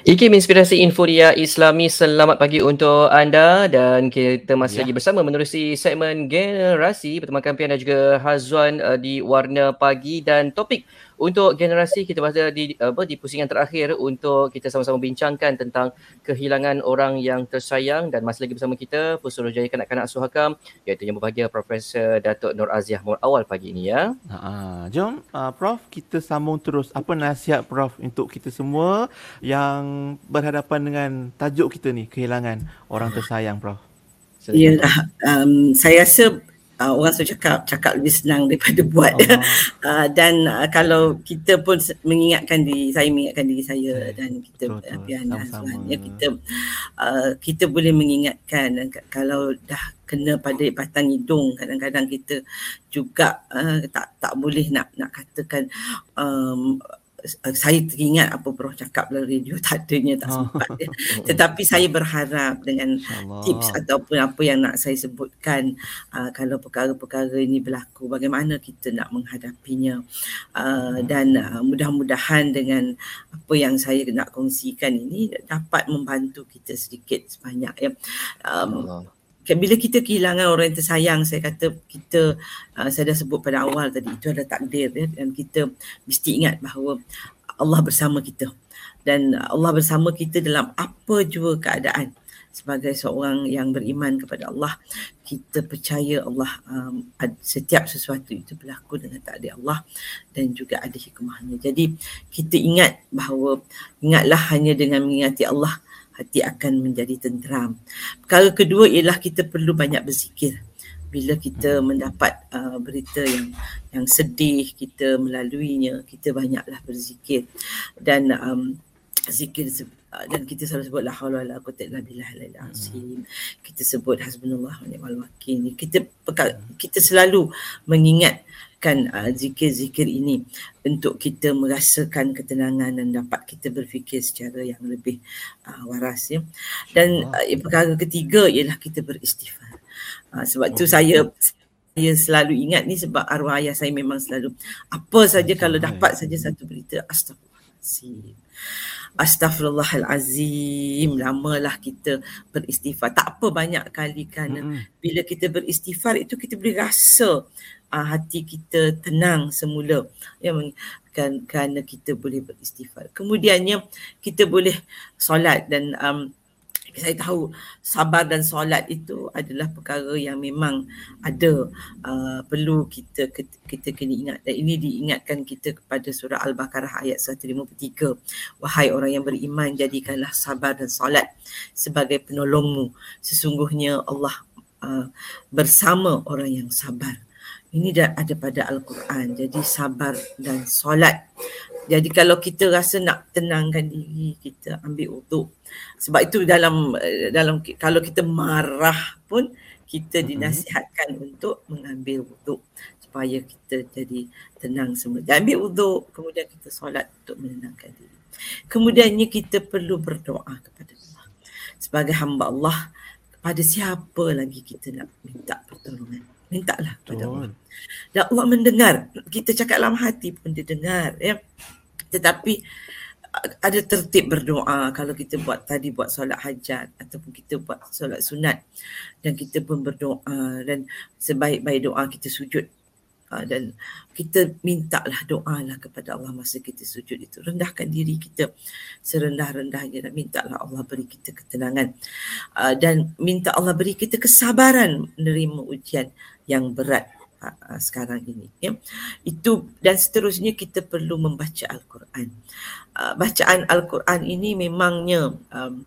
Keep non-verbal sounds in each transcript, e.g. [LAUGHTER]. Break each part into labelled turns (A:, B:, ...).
A: IKIM Inspirasi Infodia Islami selamat pagi untuk anda dan kita masih ya. lagi bersama menerusi segmen generasi bersama Kampian dan juga Hazwan uh, di Warna Pagi dan topik untuk generasi kita berada di apa di pusingan terakhir untuk kita sama-sama bincangkan tentang kehilangan orang yang tersayang dan masih lagi bersama kita Pesuruhjaya Kanak-kanak Suhakam iaitu yang berbahagia Profesor Datuk Nur Aziah Mur awal pagi ini ya.
B: Ha, jom uh, Prof kita sambung terus apa nasihat Prof untuk kita semua yang berhadapan dengan tajuk kita ni kehilangan orang tersayang Prof.
C: Ya, um, saya rasa uh, orang selalu cakap cakap lebih senang daripada buat. Uh, [LAUGHS] dan uh, kalau kita pun mengingatkan diri saya mengingatkan diri saya hmm. dan kita ya kita uh, kita boleh mengingatkan. Dan kalau dah kena pada batang hidung kadang-kadang kita juga uh, tak tak boleh nak nak katakan um, saya teringat apa Prof cakap dalam radio [LAUGHS] tak adanya tak sempat ya. [LAUGHS] tetapi saya berharap dengan Allah. tips ataupun apa yang nak saya sebutkan uh, kalau perkara-perkara ini berlaku bagaimana kita nak menghadapinya. Uh, dan uh, mudah-mudahan dengan apa yang saya nak kongsikan ini dapat membantu kita sedikit sebanyak ya. Um, bila kita kehilangan orang yang tersayang saya kata kita uh, saya dah sebut pada awal tadi itu adalah takdir ya, dan kita mesti ingat bahawa Allah bersama kita. Dan Allah bersama kita dalam apa jua keadaan. Sebagai seorang yang beriman kepada Allah kita percaya Allah um, setiap sesuatu itu berlaku dengan takdir Allah dan juga ada hikmahnya. Jadi kita ingat bahawa ingatlah hanya dengan mengingati Allah hati akan menjadi tenteram. Perkara kedua ialah kita perlu banyak berzikir. Bila kita mendapat uh, berita yang yang sedih kita melaluinya, kita banyaklah berzikir dan um, zikir uh, dan kita selalu sebut la haula wala quwwata illa billah al azim. Kita sebut hasbunallah wa ni'mal wakil. Kita kita selalu mengingat melakukan uh, zikir-zikir ini untuk kita merasakan ketenangan dan dapat kita berfikir secara yang lebih uh, waras ya. Dan uh, perkara ketiga ialah kita beristighfar. Uh, sebab tu saya saya selalu ingat ni sebab arwah ayah saya memang selalu apa saja kalau dapat saja satu berita astagfirullahalazim. Astaghfirullahalazim lamalah kita beristighfar tak apa banyak kali kan bila kita beristighfar itu kita boleh rasa uh, hati kita tenang semula. Ya kan kerana kita boleh beristighfar. Kemudiannya kita boleh solat dan um, saya tahu sabar dan solat itu adalah perkara yang memang ada uh, perlu kita kita kena ingat. Dan ini diingatkan kita kepada surah al-baqarah ayat 153 wahai orang yang beriman jadikanlah sabar dan solat sebagai penolongmu. Sesungguhnya Allah uh, bersama orang yang sabar ini dah ada pada Al-Quran. Jadi sabar dan solat. Jadi kalau kita rasa nak tenangkan diri, kita ambil uduk. Sebab itu dalam dalam kalau kita marah pun kita mm-hmm. dinasihatkan untuk mengambil uduk supaya kita jadi tenang semua. Dan ambil uduk, kemudian kita solat untuk menenangkan diri. Kemudiannya kita perlu berdoa kepada Allah. Sebagai hamba Allah, kepada siapa lagi kita nak minta pertolongan mintalah kepada Allah. Dan Allah mendengar. Kita cakap dalam hati pun dia dengar. Ya. Tetapi ada tertib berdoa kalau kita buat tadi buat solat hajat ataupun kita buat solat sunat dan kita pun berdoa dan sebaik-baik doa kita sujud dan kita mintalah doalah kepada Allah masa kita sujud itu rendahkan diri kita serendah-rendahnya dan mintalah Allah beri kita ketenangan dan minta Allah beri kita kesabaran menerima ujian yang berat uh, sekarang ini ya. Itu dan seterusnya kita perlu membaca al-Quran. Uh, bacaan al-Quran ini memangnya um,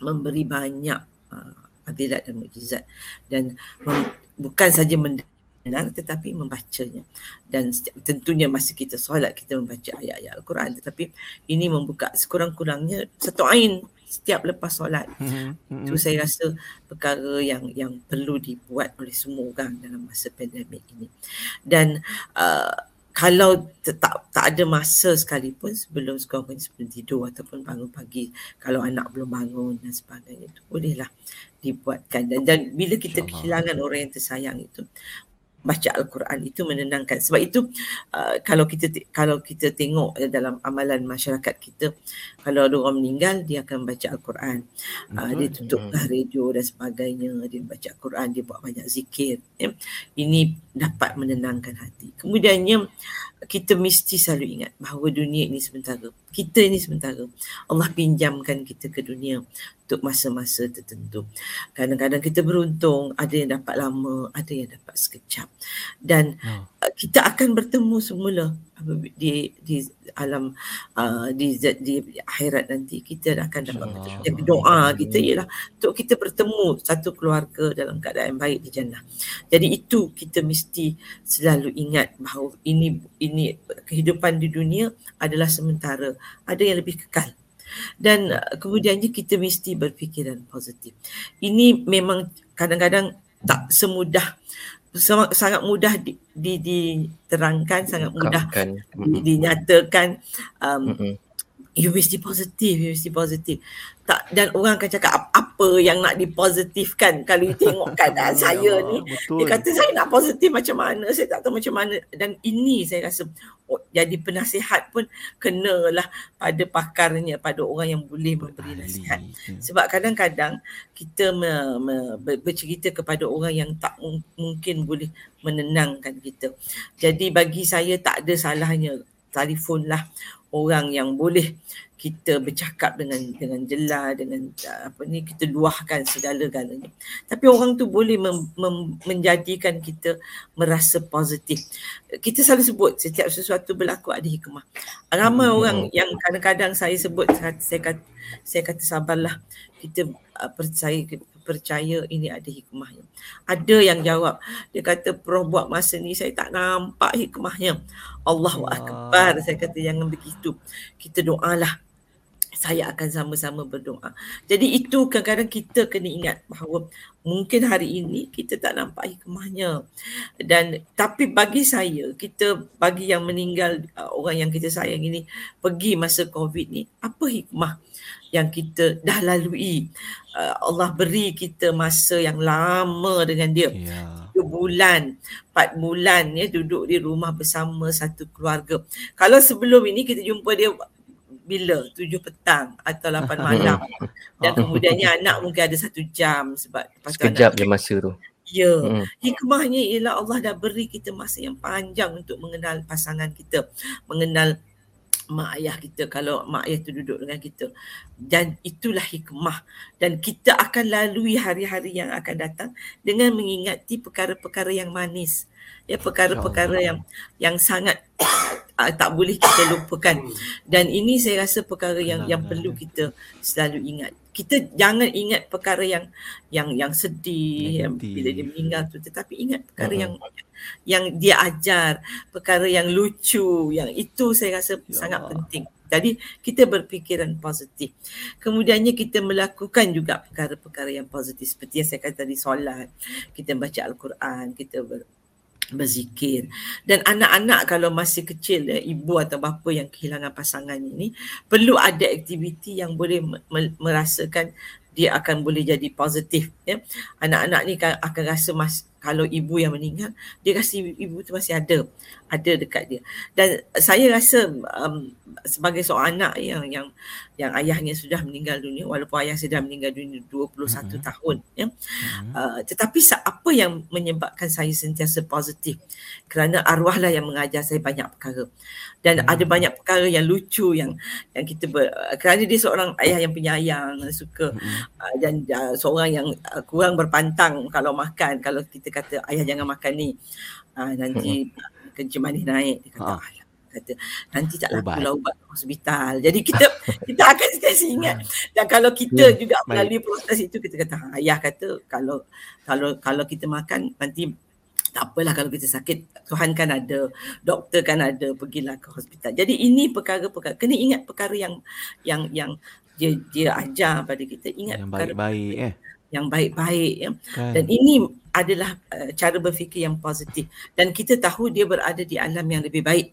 C: memberi banyak uh, adilat dan mukjizat. Dan mem- bukan saja mendengar tetapi membacanya. Dan tentunya masa kita solat kita membaca ayat-ayat Al-Quran. Tetapi ini membuka sekurang-kurangnya satu ain setiap lepas solat. Mm-hmm. itu saya rasa perkara yang yang perlu dibuat oleh semua orang dalam masa pandemik ini. Dan uh, kalau tak tak ada masa sekalipun sebelum sekolah sebelum tidur ataupun bangun pagi kalau anak belum bangun dan sebagainya itu bolehlah dibuatkan. Dan dan bila kita kehilangan orang yang tersayang itu baca al-Quran itu menenangkan. Sebab itu uh, kalau kita kalau kita tengok dalam amalan masyarakat kita kalau ada orang meninggal dia akan baca al-Quran uh, dia tutuplah radio dan sebagainya dia baca al-Quran dia buat banyak zikir ya. ini dapat menenangkan hati kemudiannya kita mesti selalu ingat bahawa dunia ini sementara kita ini sementara Allah pinjamkan kita ke dunia untuk masa-masa tertentu. Kadang-kadang kita beruntung, ada yang dapat lama, ada yang dapat sekejap. Dan oh. kita akan bertemu semula di di alam uh, di, di di akhirat nanti kita akan dapat. Jadi doa kita ialah untuk kita bertemu satu keluarga dalam keadaan baik di jannah. Jadi itu kita mesti selalu ingat bahawa ini ini kehidupan di dunia adalah sementara. Ada yang lebih kekal dan uh, kemudiannya kita mesti berfikiran positif. Ini memang kadang-kadang tak semudah sangat mudah di, di, diterangkan sangat mudah di, dinyatakan um, mm-hmm you mesti positif, you mesti positif. Tak dan orang akan cakap apa yang nak dipositifkan kalau you tengok keadaan [LAUGHS] saya ni. Betul. Dia kata saya nak positif macam mana, saya tak tahu macam mana dan ini saya rasa oh, jadi penasihat pun kenalah pada pakarnya, pada orang yang boleh memberi nasihat. Ya. Sebab kadang-kadang kita me, me, bercerita kepada orang yang tak mungkin boleh menenangkan kita. Jadi bagi saya tak ada salahnya telefonlah orang yang boleh kita bercakap dengan dengan jelas dengan apa ni kita luahkan segala-galanya tapi orang tu boleh mem, mem, menjadikan kita merasa positif. Kita selalu sebut setiap sesuatu berlaku ada hikmah. Ramai hmm. orang yang kadang-kadang saya sebut saya kata saya kata sabarlah. Kita uh, percaya percaya ini ada hikmahnya. Ada yang jawab, dia kata Prof buat masa ni saya tak nampak hikmahnya. Allahu Akbar, saya kata jangan begitu. Kita doalah saya akan sama-sama berdoa. Jadi itu kadang-kadang kita kena ingat bahawa mungkin hari ini kita tak nampak hikmahnya. Dan tapi bagi saya, kita bagi yang meninggal uh, orang yang kita sayang ini pergi masa COVID ni, apa hikmah yang kita dah lalui? Uh, Allah beri kita masa yang lama dengan dia. Yeah. bulan, empat bulan ya duduk di rumah bersama satu keluarga. Kalau sebelum ini kita jumpa dia bila? Tujuh petang atau lapan [LAUGHS] malam. Dan kemudiannya anak mungkin ada satu jam sebab
A: Sekejap je masa tu.
C: Ya. Hmm. Hikmahnya ialah Allah dah beri kita masa yang panjang untuk mengenal pasangan kita. Mengenal mak ayah kita kalau mak ayah tu duduk dengan kita. Dan itulah hikmah. Dan kita akan lalui hari-hari yang akan datang dengan mengingati perkara-perkara yang manis. Ya, perkara-perkara yang yang sangat uh, tak boleh kita lupakan. Dan ini saya rasa perkara yang yang perlu kita selalu ingat. Kita jangan ingat perkara yang yang yang sedih yang bila dia meninggal tu. Tetapi ingat perkara uh-huh. yang yang dia ajar perkara yang lucu yang itu saya rasa ya sangat penting. Jadi kita berfikiran positif. Kemudiannya kita melakukan juga perkara-perkara yang positif. Seperti yang saya kata tadi solat. Kita baca al-Quran kita ber, berzikir. Dan anak-anak kalau masih kecil ya, ibu atau bapa yang kehilangan pasangan ini perlu ada aktiviti yang boleh merasakan dia akan boleh jadi positif ya. Anak-anak ni akan rasa mas, kalau ibu yang meninggal dia rasa ibu tu masih ada ada dekat dia dan saya rasa um, sebagai seorang anak yang yang yang ayahnya sudah meninggal dunia walaupun ayah sudah meninggal dunia 21 mm-hmm. tahun ya mm-hmm. uh, tetapi apa yang menyebabkan saya sentiasa positif kerana arwahlah yang mengajar saya banyak perkara dan mm-hmm. ada banyak perkara yang lucu yang yang kita ber, kerana dia seorang ayah yang penyayang suka mm-hmm. uh, dan uh, seorang yang uh, kurang berpantang kalau makan kalau kita kata ayah jangan makan ni. Uh, nanti mm-hmm. kencing manis naik. Dia kata ah. Kata nanti tak laku lah ubat hospital. Jadi kita [LAUGHS] kita akan sentiasa ingat. Dan kalau kita yeah, juga melalui proses itu kita kata ha, ayah kata kalau kalau kalau kita makan nanti tak apalah kalau kita sakit. Tuhan kan ada doktor kan ada pergilah ke hospital. Jadi ini perkara-perkara kena ingat perkara yang yang yang dia dia ajar pada kita. Ingat
B: yang baik-baik eh
C: yang baik-baik ya. Kan. Dan ini adalah uh, cara berfikir yang positif dan kita tahu dia berada di alam yang lebih baik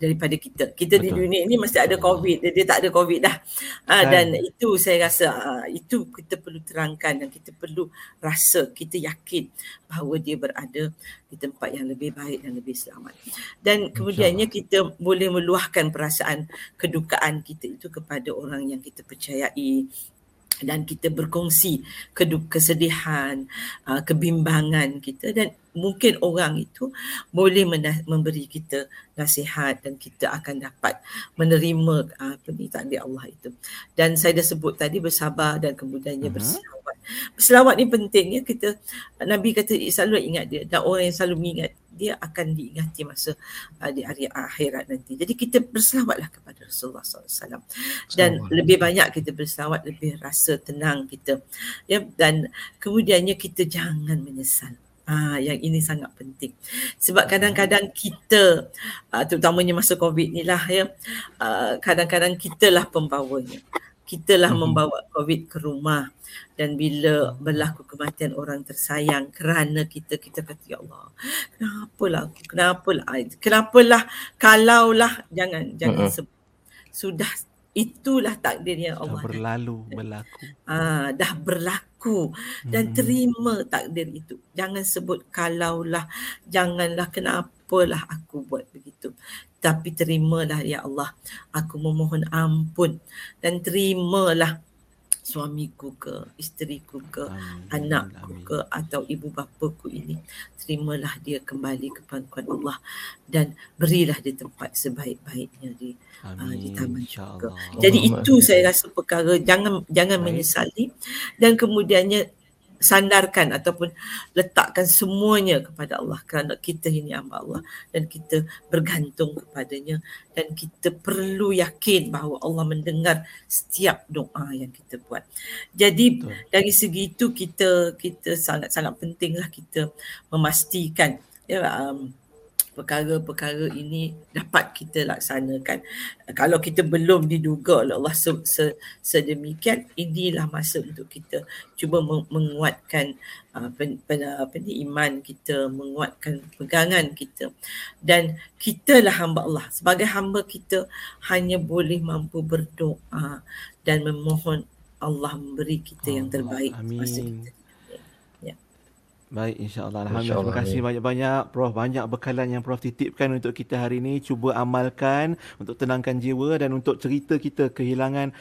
C: daripada kita. Kita Betul. di dunia ini mesti ada COVID, dia, dia tak ada COVID dah. Ha, dan itu saya rasa uh, itu kita perlu terangkan dan kita perlu rasa, kita yakin bahawa dia berada di tempat yang lebih baik dan lebih selamat. Dan kemudiannya kita boleh meluahkan perasaan kedukaan kita itu kepada orang yang kita percayai, dan kita berkongsi kesedihan, uh, kebimbangan kita dan mungkin orang itu boleh memberi kita nasihat dan kita akan dapat menerima uh, apa ni takdir Allah itu. Dan saya dah sebut tadi bersabar dan kemudiannya uh-huh. berselawat. Berselawat ni penting ya kita Nabi kata selalu ingat dia dan orang yang selalu mengingat dia akan diingati masa uh, di hari akhirat nanti. Jadi kita berselawatlah kepada Rasulullah SAW dan Selawat. lebih banyak kita berselawat lebih rasa tenang kita. Ya dan kemudiannya kita jangan menyesal. Ha, yang ini sangat penting. Sebab kadang-kadang kita, uh, terutamanya masa COVID ni lah ya, uh, kadang-kadang kita lah pembawanya. Kita lah mm-hmm. membawa COVID ke rumah. Dan bila berlaku kematian orang tersayang kerana kita kita kata ya Allah kenapalah aku? Kenapalah kenapalah kalaulah jangan jangan uh-huh. sebut. Sudah itulah takdirnya Allah.
B: dah berlalu berlaku.
C: Ah dah berlaku dan hmm. terima takdir itu jangan sebut kalaulah janganlah kenapalah aku buat begitu tapi terimalah ya Allah aku memohon ampun dan terimalah suamiku ke, isteriku ke, Amin. anakku Amin. ke atau ibu bapaku ini. Terimalah dia kembali ke pangkuan Allah dan berilah dia tempat sebaik-baiknya di uh, di taman syurga. Jadi itu saya rasa perkara jangan jangan Baik. menyesali dan kemudiannya sandarkan ataupun letakkan semuanya kepada Allah kerana kita ini hamba Allah dan kita bergantung kepadanya dan kita perlu yakin bahawa Allah mendengar setiap doa yang kita buat. Jadi Betul. dari segi itu kita kita sangat-sangat pentinglah kita memastikan ya um, perkara-perkara ini dapat kita laksanakan. Kalau kita belum diduga oleh Allah sedemikian, inilah masa untuk kita cuba menguatkan uh, pen, pen, apa ni, iman kita, menguatkan pegangan kita. Dan kita lah hamba Allah. Sebagai hamba kita hanya boleh mampu berdoa dan memohon Allah memberi kita yang terbaik
B: Amin. masa kita Baik, insyaAllah. Alhamdulillah. Terima kasih banyak-banyak Prof. Banyak bekalan yang Prof titipkan untuk kita hari ini. Cuba amalkan untuk tenangkan jiwa dan untuk cerita kita kehilangan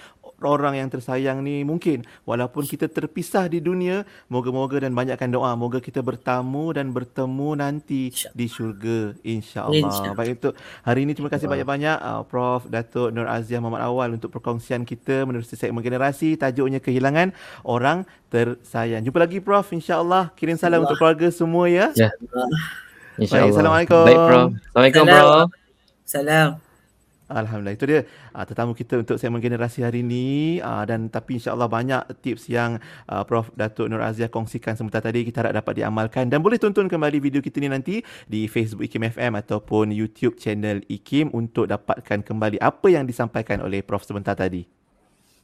B: orang yang tersayang ni mungkin walaupun kita terpisah di dunia moga-moga dan banyakkan doa moga kita bertamu dan bertemu nanti di syurga insya-Allah. Baik untuk hari ini terima kasih banyak-banyak uh, Prof Datuk Nur Aziah Muhammad Awal untuk perkongsian kita menerusi segmen generasi tajuknya kehilangan orang tersayang. Jumpa lagi Prof insya-Allah. Kirim salam untuk keluarga semua ya. Ya.
A: Insya-Allah.
B: Assalamualaikum.
A: Baik Prof. Assalamualaikum Prof.
C: Salam.
B: Alhamdulillah itu dia uh, tetamu kita untuk segmen generasi hari ini uh, dan tapi insyaallah banyak tips yang uh, Prof Datuk Nur Azia kongsikan sebentar tadi kita harap dapat diamalkan dan boleh tonton kembali video kita ni nanti di Facebook IKIM FM ataupun YouTube channel IKIM untuk dapatkan kembali apa yang disampaikan oleh Prof sebentar tadi.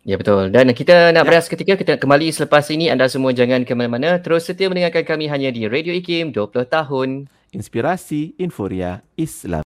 A: Ya betul. Dan kita nak ya. beras ketika kita kembali selepas ini anda semua jangan ke mana-mana terus setia mendengarkan kami hanya di Radio IKIM 20 tahun
B: inspirasi Inforia Islam.